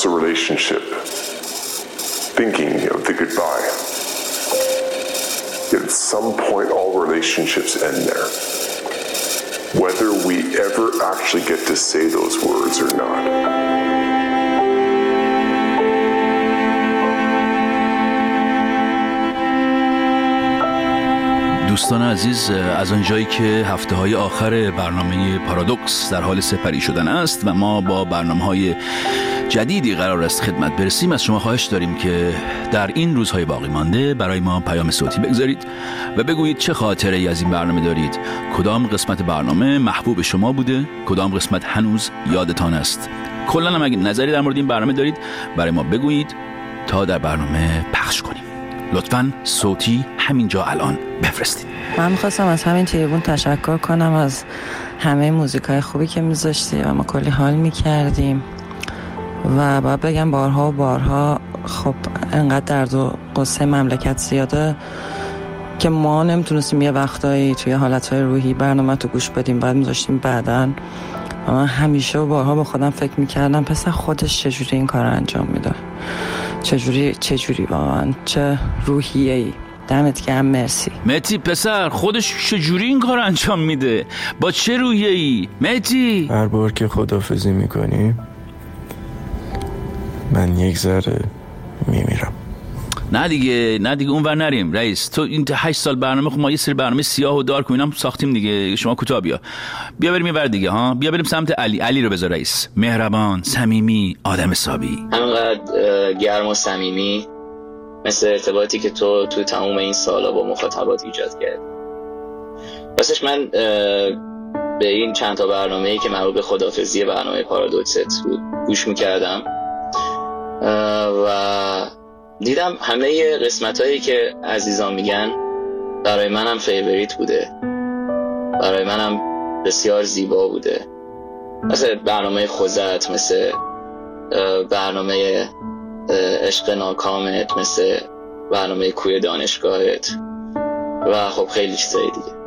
starts a relationship thinking of the goodbye. Yet at some point, all relationships end there. Whether we ever actually get to say those words or not. دوستان عزیز از آنجایی که هفته های آخر برنامه پارادوکس در حال سپری شدن است و ما با برنامه های جدیدی قرار است خدمت برسیم. از شما خواهش داریم که در این روزهای باقی مانده برای ما پیام صوتی بگذارید و بگویید چه خاطره ای از این برنامه دارید. کدام قسمت برنامه محبوب شما بوده؟ کدام قسمت هنوز یادتان است؟ کلا هم اگه نظری در مورد این برنامه دارید برای ما بگویید تا در برنامه پخش کنیم. لطفا صوتی همینجا الان بفرستید. من می‌خواستم از همین تریبون تشکر کنم از همه موزیک های خوبی که میذاشتی و ما کلی حال می‌کردیم. و باید بگم بارها و بارها خب انقدر درد و قصه مملکت زیاده که ما نمی‌تونستیم یه وقتایی توی حالتهای روحی برنامه تو گوش بدیم. بعد میذاشتیم بعدا. و من همیشه و بارها با خودم فکر می‌کردم پسر خودش چجوری این کار انجام میده؟ چجوری چجوری واقعا؟ چه روحیه ای دمت گرم مرسی. متی پسر خودش چجوری این کار انجام میده؟ با چه روحیه ای متی هر بار که خدافزی می‌کنی من یک ذره میمیرم. نه دیگه نه دیگه اونور نریم. رئیس تو این هشت سال برنامه خب ما یه سری برنامه سیاه و دارک و ساختیم دیگه. شما کوتاه بیا. بیا بریم اینور دیگه ها. بیا بریم سمت علی. علی رو بذار رئیس. مهربان صمیمی آدم حسابی. همینقدر گرم و صمیمی مثل ارتباطی که تو تو تمام این سالا با مخاطبات ایجاد کرد راستش من به این چند تا برنامه ای که مربوط به خدافزی برنامه پارادوکست بود گوش می‌کردم. و دیدم همه قسمت هایی که عزیزان میگن برای منم فیوریت بوده. برای منم بسیار زیبا بوده. مثل برنامه خوزت مثل برنامه عشق ناکامت مثل برنامه کوی دانشگاهت. و خب خیلی چیزایی دیگه.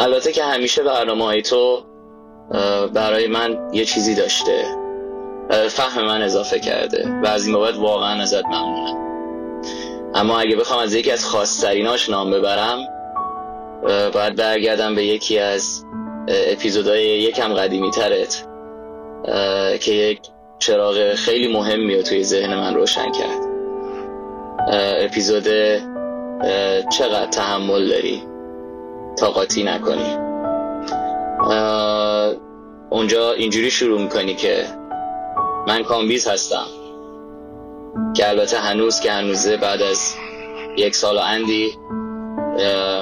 البته که همیشه برنامه های تو برای من یه چیزی داشته. فهم من اضافه کرده و از این بابت واقعا ازت ممنونم. اما اگه بخوام از یکی از خاصتریناش نام ببرم باید برگردم به یکی از اپیزودهای یکم قدیمی ترت که یک چراغ خیلی مهمی رو توی ذهن من روشن کرد. اپیزود چقدر تحمل داری؟ طاقاتی نکنی. اونجا اینجوری شروع می‌کنی که من کامبیز هستم که البته هنوز که هنوزه بعد از یک سال و اندی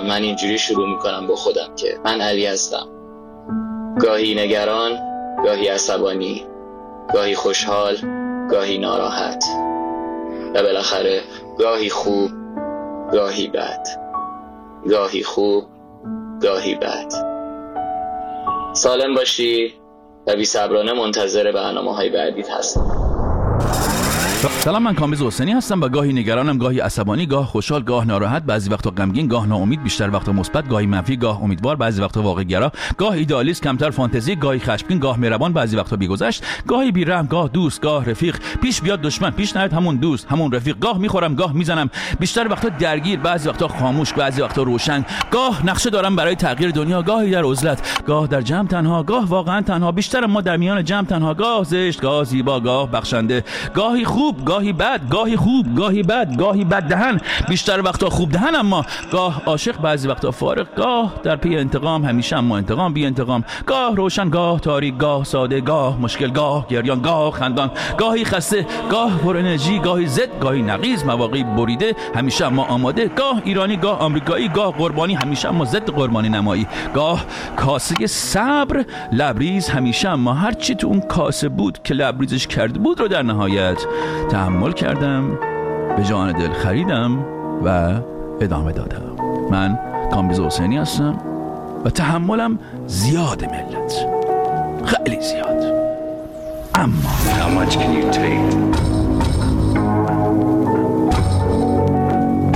من اینجوری شروع می‌کنم با خودم که من علی هستم. گاهی نگران گاهی عصبانی گاهی خوشحال گاهی ناراحت. و بالاخره گاهی خوب گاهی بد. گاهی خوب گاهی بد. سالم باشی و بی صبرانه منتظر برنامه های بعدیت هستم. سلام من کامبیز حسینی هستم و گاهی نگرانم گاهی عصبانی گاه خوشحال گاه ناراحت بعضی وقتا غمگین گاه ناامید بیشتر وقتا مثبت گاهی منفی گاه امیدوار بعضی وقتا واقع گرا گاه ایدالیست کمتر فانتزی گاهی خشمگین گاه مهربان بعضی وقتا بیگذشت گاهی بیرحم گاه دوست گاه رفیق پیش بیاد دشمن پیش نیاد همون دوست همون رفیق گاه می‌خورم گاه می‌زنم بیشتر وقتا درگیر بعضی وقتا خاموش بعضی وقتا روشن گاه نقشه دارم برای تغییر دنیا گاهی در عزلت گاه در جمع تنها گاه واقعا تنها بیشتر ما در میان جمع تنها گاه زشت گاه زیبا گاه بخشنده گاهی خوب گاهی بد گاهی خوب گاهی بد گاهی بد دهن. بیشتر وقتا خوب دهن اما گاه عاشق بعضی وقتا فارغ. گاه در پی انتقام همیشه اما انتقام بی انتقام. گاه روشن گاه تاریک گاه ساده گاه مشکل گاه گریان گاه خندان. گاهی خسته گاه پر انرژی گاهی زد گاهی نقیز مواقعی بریده همیشه اما آماده. گاه ایرانی گاه آمریکایی گاه قربانی همیشه اما ضد قربانی نمایی. گاه کاسه صبر لبریز همیشه اما هر چی تو اون کاسه بود که لبریزش کرده بود رو در نهایت تحمل کردم به جان دل خریدم و ادامه دادم من کامبیز حسینی هستم و تحملم زیاد ملت خیلی زیاد اما How much can you take?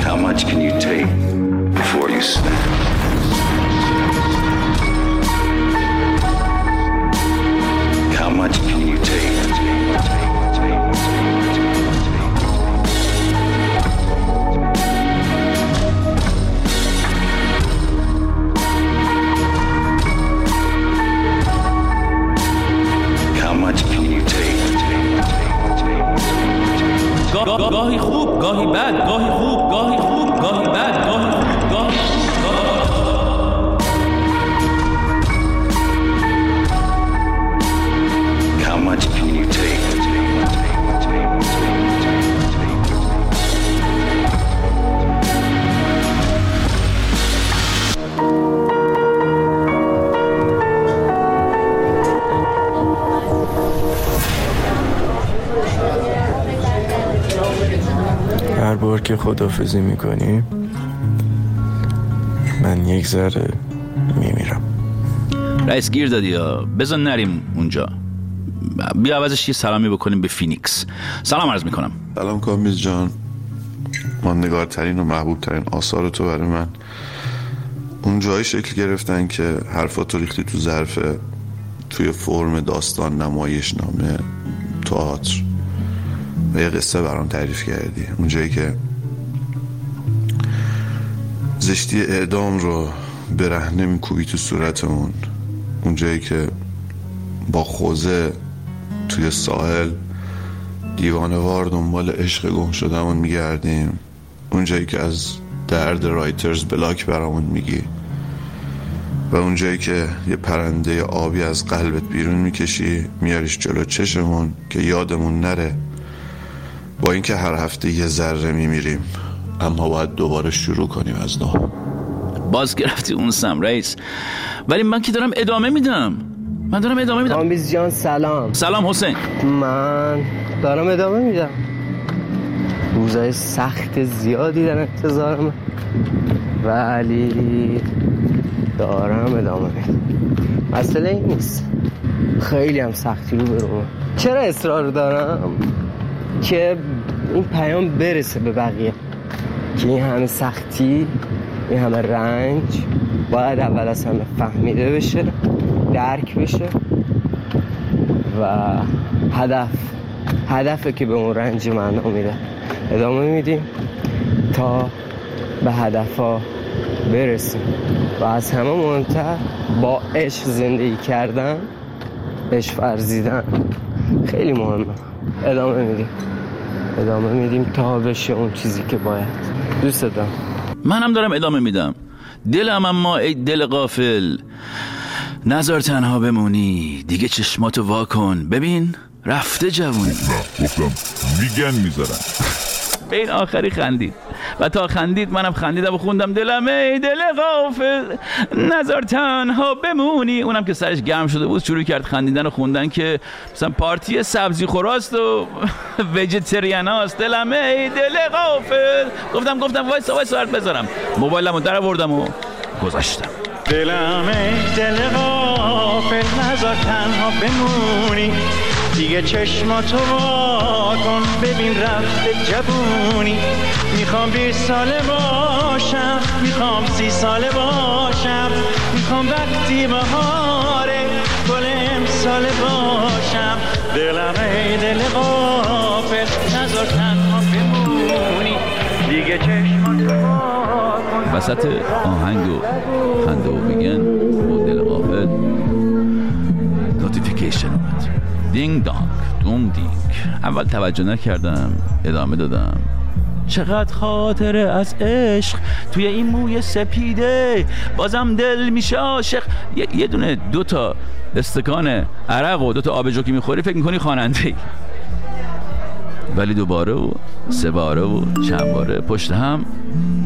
How much can you take before you snap? خوب که خدافظی می‌کنی من یک ذره میمیرم. رئیس گیر دادیا؟ بذار نریم اونجا. بیا عوضش یه سلامی بکنیم به فینیکس. سلام عرض می‌کنم. سلام کامبیز جان. ماندگارترین و محبوب ترین آثار تو برای من. اون جایی شکل گرفتن که حرفاتو ریختی تو ظرف توی فرم داستان نمایش نامه تئاتر. و یه قصه برام تعریف کردی. اون جایی که زشتی اعدام رو برهنه میکوبی تو صورتمون. اون جایی که با خوزه توی ساحل دیوانوار دنبال عشق گم شدمون میگردیم. اونجایی که از درد رایترز بلاک برامون میگی. و اونجایی که یه پرنده آبی از قلبت بیرون می‌کشی میاریش جلو چشمون که یادمون نره. با اینکه هر هفته یه ذره میمیریم. اما باید دوباره شروع کنیم از نو. باز گرفتی اون سم رئیس. ولی من که دارم ادامه میدم. من دارم ادامه میدم. کامبیز جان سلام. سلام حسین. من دارم ادامه میدم. روزای سخت زیادی در انتظارم. ولی دارم ادامه میدم. مسئله این نیست. خیلی هم سختی رو برو. چرا اصرار دارم؟ که این پیام برسه به بقیه. که این همه سختی این همه رنج. باید اول از همه فهمیده بشه درک بشه و هدف هدفه که به اون رنج معنا میده ادامه میدیم تا به هدفها برسیم. و از همه مهمتر با عشق زندگی کردن عشق ورزیدن. خیلی مهمه. ادامه میدیم. ادامه میدیم تا بشه اون چیزی که باید. دوست دارم. منم دارم ادامه میدم. دلم اما ای دل غافل. نظر تنها بمونی. دیگه چشماتو وا کن. ببین رفته جوونی. گفتم میگن می‌ذارن. به این آخری خندید. و تا خندید منم خندیدم و خوندم دلم ای دل غافل نظر تنها بمونی. اونم که سرش گرم شده بود شروع کرد خندیدن و خوندن که مثلا پارتی سبزی خوراست و ویژیتریان هاست دلم ای دل غافل. گفتم گفتم وایسا وایسا حرف بذارم موبایلمو در آوردم و گذاشتم. دلم ای دل غافل نزار تنها بمونی. دیگه چشماتو وا کن ببین رفته جوونی می‌خوام بیست ساله باشم می‌خوام سی ساله باشم می‌خوام وقتی بهاره گل امساله باشم. دلم ای دل غافل نذار تنها بمونی. دیگه کن وسط آهنگ و خنده و میگن و دل غافل. notification اومد. دینگ دانگ دوم دینگ. اول توجه نکردم ادامه دادم. چقدر خاطره از عشق توی این موی سپیده. بازم دل میشه عاشق. یه, دونه دو تا استکان عرق و دو تا آب جو که می‌خوری فکر می‌کنی خواننده ولی دوباره و سه باره و چند باره پشت هم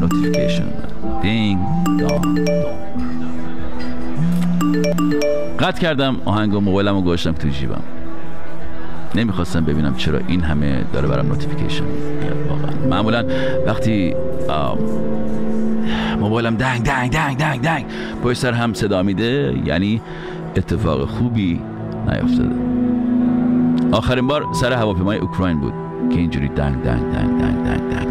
notification. دینگ دانگ قطع کردم آهنگ و موبایلم رو گذاشتم تو جیبم. نمی‌خواستم ببینم چرا این همه داره برام نوتیفیکیشن واقعا معمولا وقتی موبایلم دنگ دنگ دنگ دنگ دنگ پشت سر هم صدا میده یعنی اتفاق خوبی نیفتاده آخرین بار سر هواپیمای اوکراین بود که اینجوری دنگ دنگ دنگ دنگ دنگ دنگ.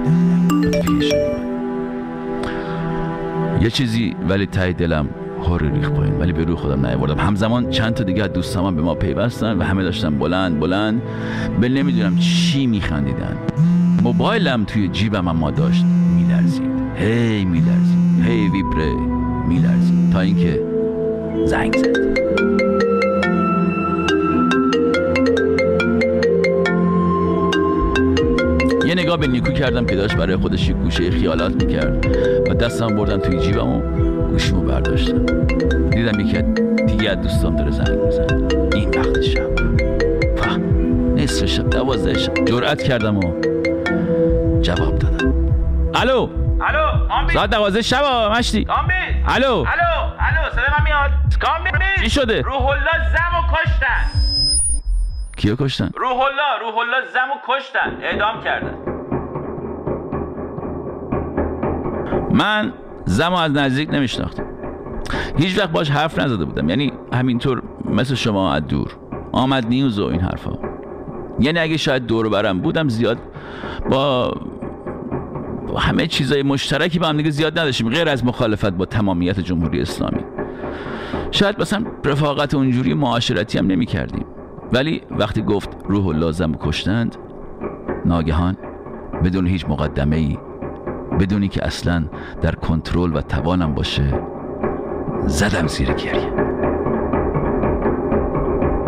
یه چیزی ولی ته دلم هور ریخ پایین ولی به روی خودم نیاوردم. همزمان چند تا دیگه از دوستام به ما پیوستن و همه داشتن بلند بلند به نمی‌دونم چی میخندیدن. موبایلم توی جیبم اما داشت میلرزید. هی میلرزید. هی ویبره میلرزید. تا اینکه زنگ زد. یه نگاه به نیکو کردم که داشت برای خودش گوشه خیالات می‌کرد. و دستم بردم توی جیبم و گوشیمو برداشتم دیدم یکی دیگه از دوستان داره زنگ میزنه این وقت شب. فهم. نصف شب دوازده شب. جرأت کردم و جواب دادم. الو؟ الو کامبیز ساعت دوازده شب مشتی. کامبیز الو؟ الو الو صدا من میاد؟ کامبیز چی شده؟ روح الله زمو کشتن. کیو کشتن؟ روح الله روح الله زمو کشتن. اعدام کردن. من زمو از نزدیک نمیشناختم هیچ وقت باش حرف نزده بودم. یعنی همینطور مثل شما از دور. آمد نیوز و این حرفا. یعنی اگه شاید دور برم بودم زیاد با همه چیزای مشترکی با هم دیگه زیاد نداشتیم. غیر از مخالفت با تمامیت جمهوری اسلامی. شاید مثلا رفاقت اونجوری معاشرتی هم نمی کردیم ولی وقتی گفت روح زمو کشتند ناگهان بدون هیچ مقدمه ای بدونی که اصلا در کنترل و توانم باشه زدم زیر گریه.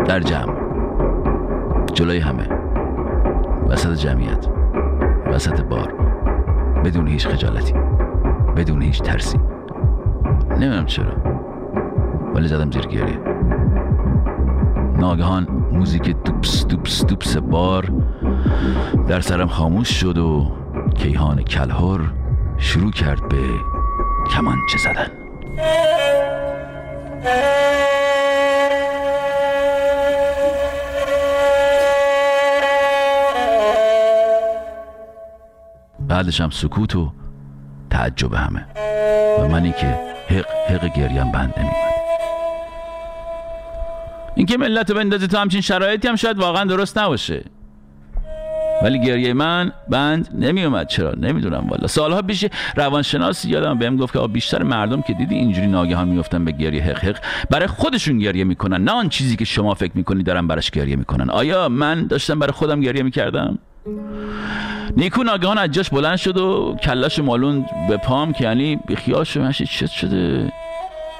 در جمع جلوی همه وسط جمعیت وسط بار بدون هیچ خجالتی بدون هیچ ترسی. نمی‌دونم چرا ولی زدم زیر گریه. ناگهان موزیک دوپس دوپس دوپس بار در سرم خاموش شد و کیهان کلهر شروع کرد به کمانچه زدن. بعدش هم سکوت و تعجب همه. و منی که حق حق گریم بند نمیمد اینکه ملت بندازی تو همچین شرایطی هم شاید واقعا درست نباشه. ولی گریه من بند نمی اومد چرا؟ نمی‌دونم والا. سالها پیش روانشناسی یادم بهم گفت که بیشتر مردم که دیدی اینجوری ناگهان میفتن به گریه حق حق برای خودشون گریه می‌کنن. نه آن چیزی که شما فکر می‌کنی دارن براش گریه می‌کنن. آیا من داشتم برای خودم گریه می‌کردم؟ نیکو ناگهان از جاش بلند شد و کلاش مالون به پام که یعنی بیخیال شد. چه شده؟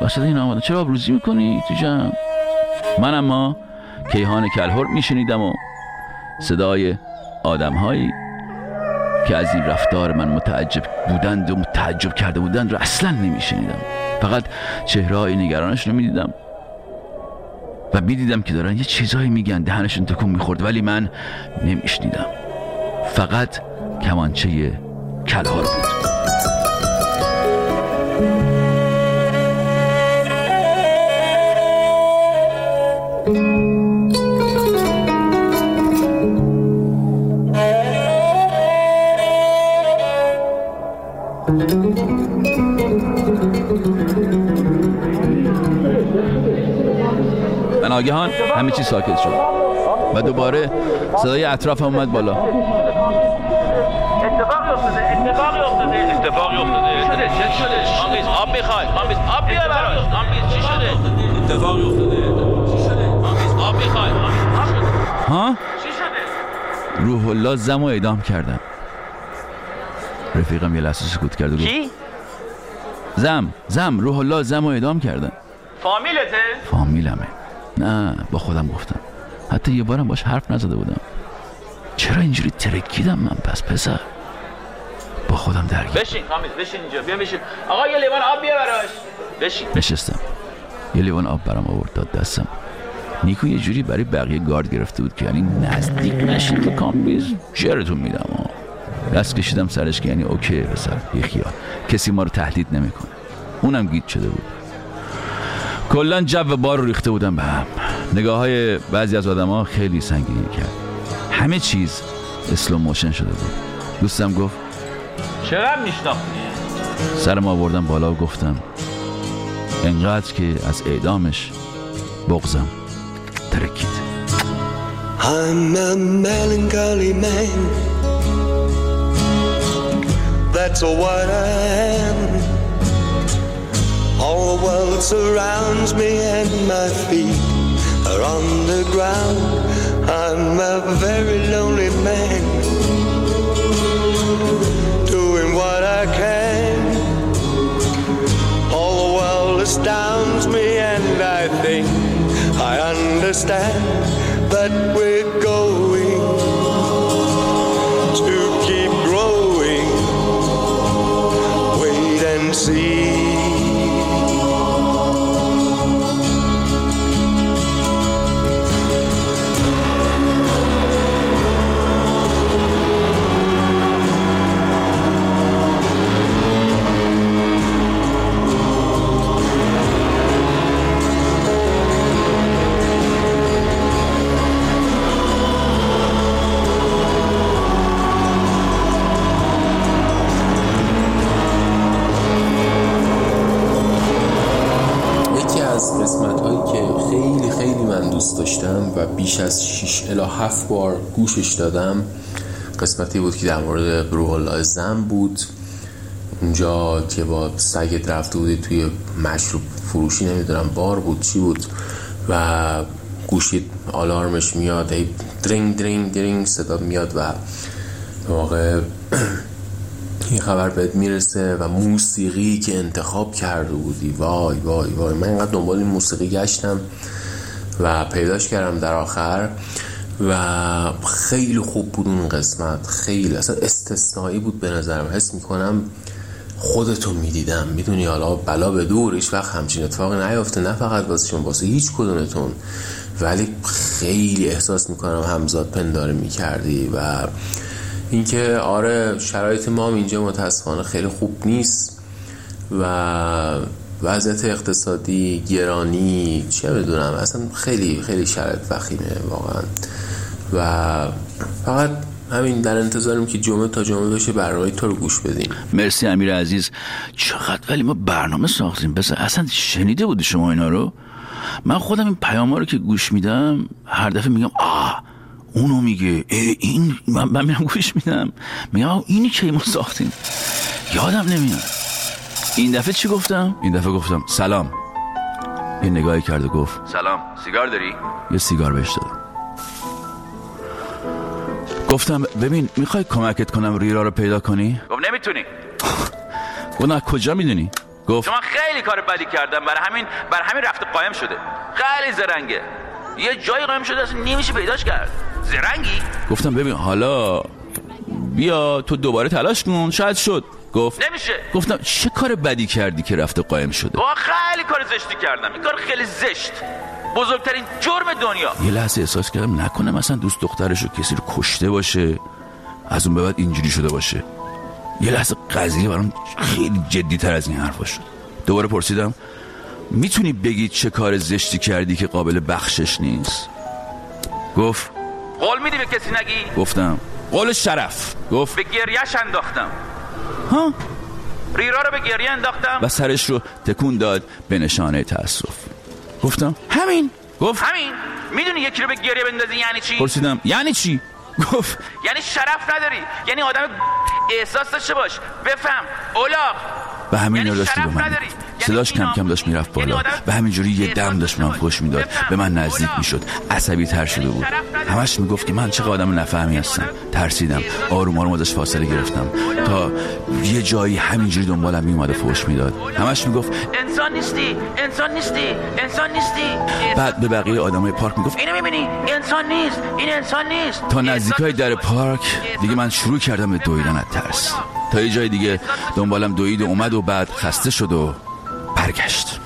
وسط این آمدن چرا آبروزی می‌کنی؟ تو جمع. من اما کیهان کلهر میشنیدم و صدای آدم هایی که از این رفتار من متعجب بودند و متعجب کرده بودند رو اصلا نمیشنیدم. فقط چهره های نگرانش رو می‌دیدم. و می‌دیدم که دارن یه چیزایی میگن دهنشون تکون می‌خورد ولی من نمیشنیدم. فقط کمانچه کلهار بود. ناگهان همه چی ساکت شد. و دوباره صدای اطراف اومد بالا. اتفاقی افتاده اتفاقی افتاده. اتفاقی افتاده. شده چه شده؟ آب می‌خوای آب براش. چی شده؟ اتفاقی افتاده. چی شده؟ کامبیز آب می‌خوای. آب شده ها؟ چی شده؟ روح الله زم و اعدام کردن. رفیقم یه لحظه سکوت کرد و گفت کی؟ زم زم روح الله زم و اعدام کردن. فامیلته؟ فامیلمه. نه با خودم گفتم. حتی یه بارم باش حرف نزده بودم. چرا اینجوری ترکیدم من؟ پس پسر. با خودم درگیر. بشین کامبیز بشین اینجا. بیا بشین. آقا یه لیوان آب بیار براش. بشین. نشستم. یه لیوان آب برام آورد داد دستم. نیکو یه جوری برای بقیه گارد گرفته بود که یعنی نزدیک نشین که کامبیز. جرتون میدم آه. دست کشیدم سرش که یعنی okay پسر. بی‌خیال. کسی ما رو تهدید نمی‌کنه. اونم گیج شده بود. کلا جو بار رو ریخته بودم به هم نگاه های بعضی از آدما خیلی سنگین کرد همه چیز slow motion شده بود دوستم گفت چقدر میشناختی سرم آوردم بالا و گفتم انقدر که از اعدامش بغضم ترکید I'm a melancholy man. That's what I am. World surrounds me and my feet are on the ground. I'm a very lonely man. Doing what I can. All the world astounds me and I think I understand بیش از 6 الی 7 بار گوشش دادم. قسمتی بود که در مورد روح الله زن بود. اونجا که با سگت رفته بودی توی مشروب فروشی نمی‌دونم بار بود چی بود. و گوشید آلارمش میاد هی درینگ درینگ درینگ صدا میاد و واقع این خبر بهت می‌رسه و موسیقی که انتخاب کرده بودی. وای وای وای. من اینقدر دنبال این موسیقی گشتم. و پیداش کردم در آخر و خیلی خوب بود اون قسمت. خیلی. اصلا استثنایی بود به نظرم. حس می‌کنم خودتو می‌دیدم. می‌دونی حالا بلا به دور هیچ وقت همچین اتفاقی نیافته. نه فقط واسه شما واسه هیچ کدومتون. ولی خیلی احساس می‌کنم همزاد پنداره می‌کردی و اینکه آره شرایط ما اینجا متاسفانه خیلی خوب نیست و وضعیت اقتصادی گرانی چه بدونم اصلا خیلی خیلی شرایط وخیمه واقعا. و فقط همین در انتظاریم که جمعه تا جمعه بشه برنامه تو رو گوش بدیم. مرسی امیر عزیز. چقدر ولی ما برنامه ساختیم. بس اصلا شنیده بودی شما اینا رو؟ من خودم این پیام رو که گوش میدم هر دفعه میگم آه اونو میگه. این من, من میرم گوش میدم. میگم اینی که ما ساختیم. یادم نمیاد. این دفعه چی گفتم؟ این دفعه گفتم سلام یه نگاهی کرد و گفت سلام سیگار داری؟ یه سیگار بهش دادم گفتم ببین می‌خوای کمکت کنم ریرا رو پیدا کنی؟ گفت نمی‌تونی گفتم از کجا می‌دونی؟ گفت من خیلی کار بدی کردم برای همین برای همین رفته قایم شده خیلی زرنگه یه جایی قایم شده اصلا نمیشه پیداش کرد زرنگی گفتم ببین حالا بیا تو دوباره تلاش کن شاید شد گفت نمیشه. گفتم چه کار بدی کردی که رفته قایم شده؟ با خیلی کار زشتی کردم. این کار خیلی زشت. بزرگترین جرم دنیا. یه لحظه احساس کردم نکنه مثلا دوست دخترش رو کسی رو کشته باشه از اون به بعد اینجوری شده باشه. یه لحظه قضیه برام خیلی جدی تر از این حرفا شد. دوباره پرسیدم می‌تونی بگی چه کار زشتی کردی که قابل بخشش نیست؟ گفت قول میدی به کسی نگی؟ گفتم قول شرف. گفت به گریهش انداختم. ها؟ ریرا رو به گریه انداختم. و سرش رو تکون داد به نشانه تاسف گفتم؟ همین. گفت؟ همین. می‌دونی یکی رو به گریه بندازی یعنی چی؟ پرسیدم یعنی چی؟ گفت. یعنی شرف نداری. یعنی آدم احساس داشته باش. بفهم. اولاق. و همین یعنی رو داشت شرف به من. نداری. صداش کم کم داشت می‌رفت بالا و همینجوری یه دم داشت من خوش می‌داد. به من نزدیک می‌شد. عصبی تر شده بود. همش می‌گفت که من چه آدم نفهمی هستم. ترسیدم. آروم آروم ازش فاصله گرفتم. تا یه جایی همینجوری دنبالم میومد و فوش می‌داد. همش می‌گفت انسان نیستی. انسان نیستی. انسان نیستی. بعد به بقیه آدمای پارک می‌گفت اینو می‌بینی؟ انسان نیست. این انسان نیست. تا نزدیکای در پارک دیگه من شروع کردم به دویدن از ترس. تا یه جای دیگه دنبالم دوید و اومد و بعد خسته شد و برگشت.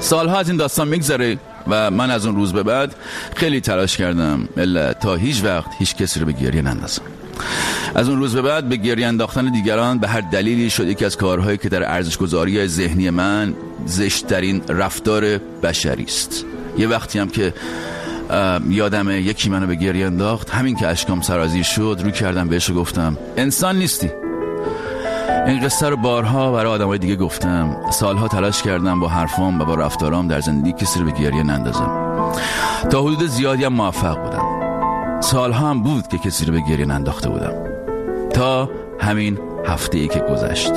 سالها از این داستان میگذره و من از اون روز به بعد خیلی تلاش کردم الا تا هیچ وقت هیچ کسی رو به گریه نندازم. از اون روز به بعد به گریه انداختن دیگران به هر دلیلی شد. یکی از کارهایی که در ارزش گذاری ذهنی من زشتترین رفتار بشری است. یه وقتی هم که اه، یادمه یکی منو به گریه انداخت همین که اشکام سرازیر شد رو کردم بهش گفتم انسان نیستی. این قصه رو بارها برای آدمای دیگه گفتم. سالها تلاش کردم با حرفام و با رفتارام در زندگی کسی رو به گریه نندازم. تا حدود زیادی هم موفق بودم. سالها هم بود که کسی رو به گریه ننداخته بودم. تا همین هفته ای که گذشت.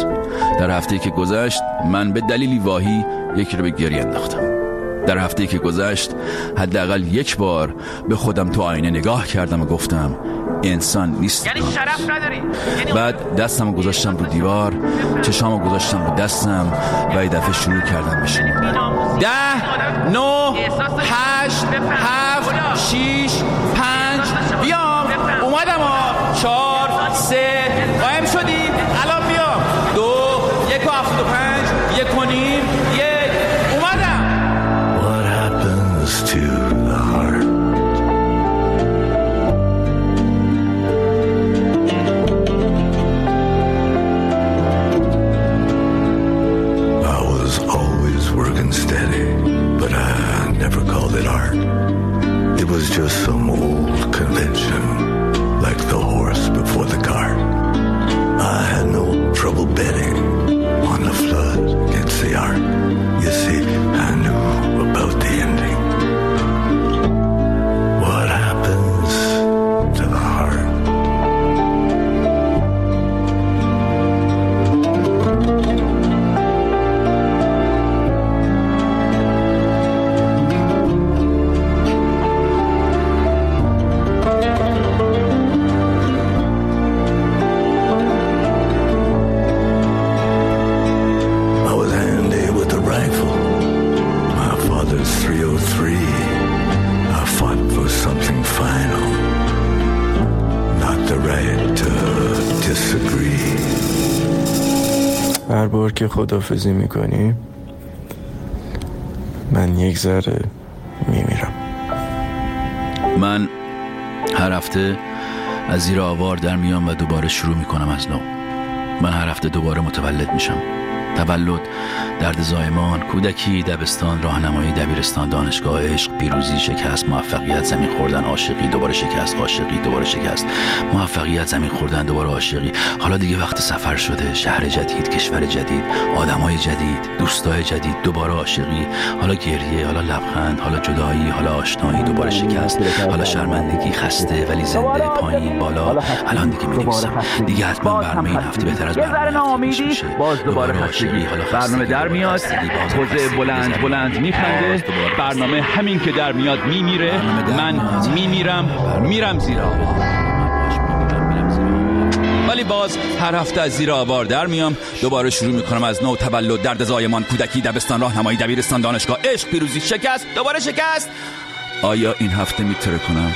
در هفته ای که گذشت من به دلیلی واهی یکی رو به گریه انداختم. در هفته ای که گذشت حداقل یک بار به خودم تو آینه نگاه کردم و گفتم انسان نیست. یعنی شرف نداری. یعنی بعد دستم گذاشتم رو دیوار چشامو گذاشتم رو دستم و یه دفعه شروع کردم به شنیدن. ده نو هشت هفت شیش پنج. بیام. اومدم ها چهار سه. قایم شدیم. الان بیام. دو کنیم یک اومدم خدافزی می‌کنی؟ من یک ذره میمیرم. من هر هفته از زیر آوار در میام و دوباره شروع می‌کنم از نو. من هر هفته دوباره متولد میشم. تولد درد زایمان کودکی دبستان راهنمایی دبیرستان دانشگاه عشق پیروزی شکست موفقیت زمین خوردن عاشقی دوباره شکست عاشقی دوباره شکست. موفقیت زمین خوردن دوباره عاشقی. حالا دیگه وقت سفر شده شهر جدید کشور جدید آدمای جدید دوستای جدید دوباره عاشقی. حالا گریه حالا لبخند حالا جدایی حالا آشنایی دوباره شکست. حالا شرمندگی خسته ولی زنده پایین بالا. الان دیگه می‌نویسم. دیگه حتما برنامه این هفته بهتر از برنامه باز دوباره خستگی برنامه در میاد. حوزه بلند بلند میخنده. برنامه همین که در میاد میمیره. من میمیرم. میرم زیرا. ولی باز هر هفته از زیر آوار در میام. دوباره شروع می‌کنم از نو تولد درد زایمان کودکی دبستان راهنمایی دبیرستان دانشگاه. عشق پیروزی شکست. دوباره شکست. آیا این هفته میتره کنم؟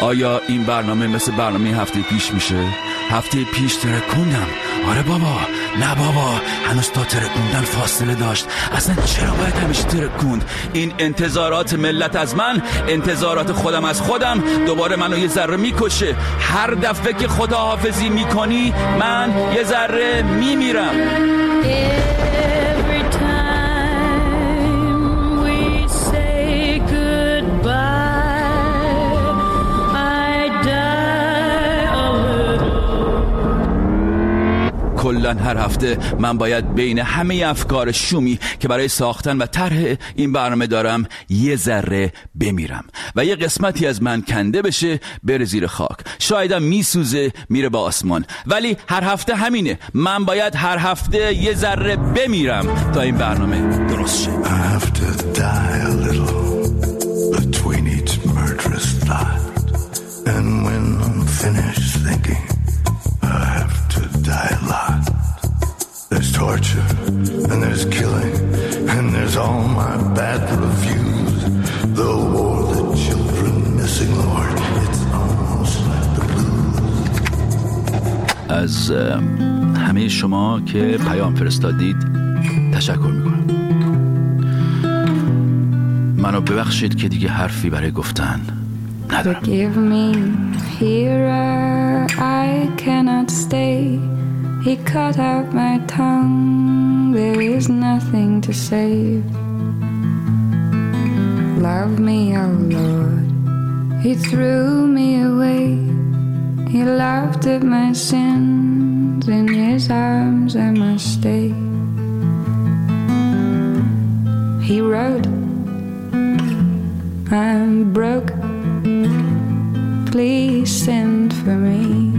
آیا این برنامه مثل برنامه هفته پیش میشه؟ هفته پیش ترکوندم آره بابا. نه بابا. هنوز تا ترکوندن فاصله داشت. اصلا چرا باید همیشه ترکوند این انتظارات ملت از من انتظارات خودم از خودم دوباره منو یه ذره می‌کشه. هر دفعه که خداحافظی می‌کنی من یه ذره میمیرم. کلا هر هفته من باید بین همه افکار شومی که برای ساختن و طرح این برنامه دارم یه ذره بمیرم و یه قسمتی از من کنده بشه بره زیر خاک. شایدم میسوزه میره با آسمان. ولی هر هفته همینه. من باید هر هفته یه ذره بمیرم تا این برنامه درست شه. I have. There's torture, and there's killing, and there's all my bad reviews. The war, the children missing, Lord, it's almost like the از اه، همه شما که پیام فرستادید تشکر می‌کنم منو ببخشید که دیگه حرفی برای گفتن ندارم Forgive me, hearer, I cannot stay. He cut out my tongue, there is nothing to save. Love me, oh Lord, He threw me away. He laughed at my sins, in His arms I must stay. He wrote, I'm broke please send for me.